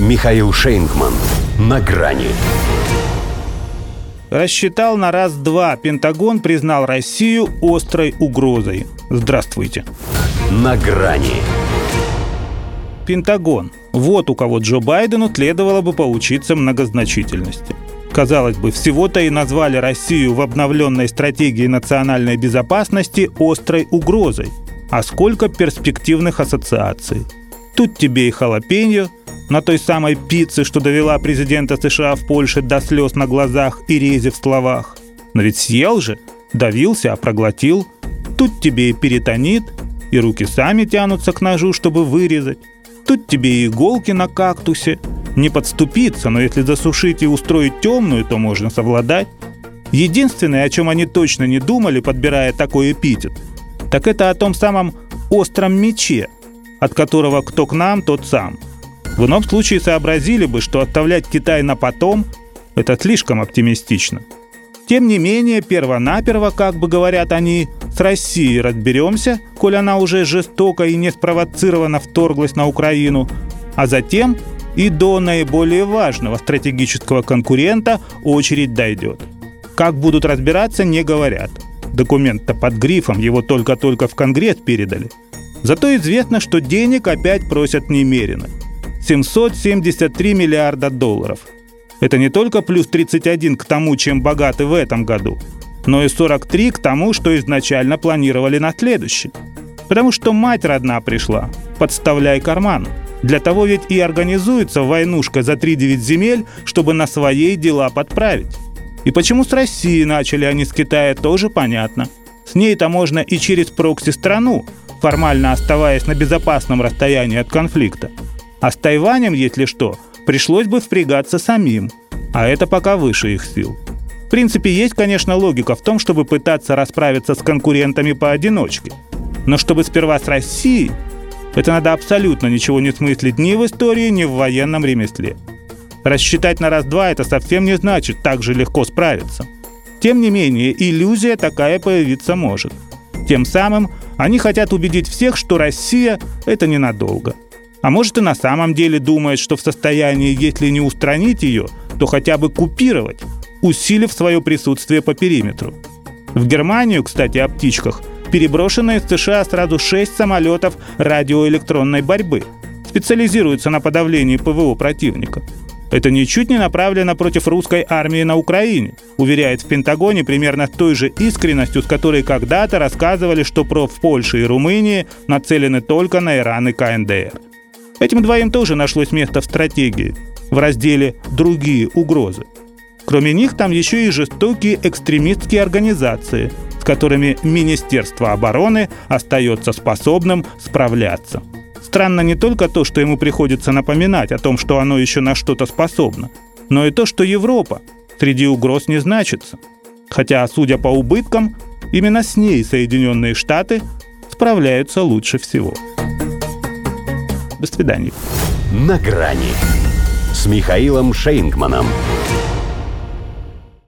Михаил Шейнгман. На грани. Рассчитал на раз-два. Пентагон признал Россию острой угрозой. Здравствуйте. На грани. Пентагон. Вот у кого Джо Байдену следовало бы поучиться многозначительности. Казалось бы, всего-то и назвали Россию в обновленной стратегии национальной безопасности острой угрозой. А сколько перспективных ассоциаций. Тут тебе и халапеньо, на той самой пицце, что довела президента США в Польше до слез на глазах и рези в словах. Но ведь съел же, давился, а проглотил. Тут тебе и перитонит, и руки сами тянутся к ножу, чтобы вырезать. Тут тебе и иголки на кактусе. Не подступиться, но если засушить и устроить темную, то можно совладать. Единственное, о чем они точно не думали, подбирая такой эпитет, так это о том самом остром мече, от которого кто к нам, тот сам – в ином случае сообразили бы, что оставлять Китай на потом – это слишком оптимистично. Тем не менее, перво-наперво, как бы говорят они, с Россией разберемся, коль она уже жестоко и неспровоцированно вторглась на Украину, а затем и до наиболее важного стратегического конкурента очередь дойдет. Как будут разбираться, не говорят. Документ-то под грифом, его только-только в Конгресс передали. Зато известно, что денег опять просят немерено – 773 миллиарда долларов. Это не только плюс 31 к тому, чем богаты в этом году, но и 43 к тому, что изначально планировали на следующий. Потому что мать родна пришла, подставляй карман. Для того ведь и организуется войнушка за 3-9 земель, чтобы на своей дела подправить. И почему с Россией начали, а не с Китая, тоже понятно. С ней-то можно и через прокси-страну, формально оставаясь на безопасном расстоянии от конфликта. А с Тайванем, если что, пришлось бы впрягаться самим. А это пока выше их сил. В принципе, есть, конечно, логика в том, чтобы пытаться расправиться с конкурентами поодиночке. Но чтобы сперва с Россией, это надо абсолютно ничего не смыслить ни в истории, ни в военном ремесле. Рассчитать на раз-два это совсем не значит так же легко справиться. Тем не менее, иллюзия такая появиться может. Тем самым они хотят убедить всех, что Россия – это ненадолго – а может и на самом деле думает, что в состоянии, если не устранить ее, то хотя бы купировать, усилив свое присутствие по периметру. В Германию, кстати, о птичках, переброшено из США сразу 6 самолетов радиоэлектронной борьбы. Специализируются на подавлении ПВО противника. Это ничуть не направлено против русской армии на Украине, уверяет в Пентагоне примерно с той же искренностью, с которой когда-то рассказывали, что про в Польше и Румынии нацелены только на Иран и КНДР. Этим двоим тоже нашлось место в стратегии, в разделе «Другие угрозы». Кроме них там еще и жестокие экстремистские организации, с которыми Министерство обороны остается способным справляться. Странно не только то, что ему приходится напоминать о том, что оно еще на что-то способно, но и то, что Европа среди угроз не значится. Хотя, судя по убыткам, именно с ней Соединенные Штаты справляются лучше всего. До свидания. На грани с Михаилом Шейнгманом.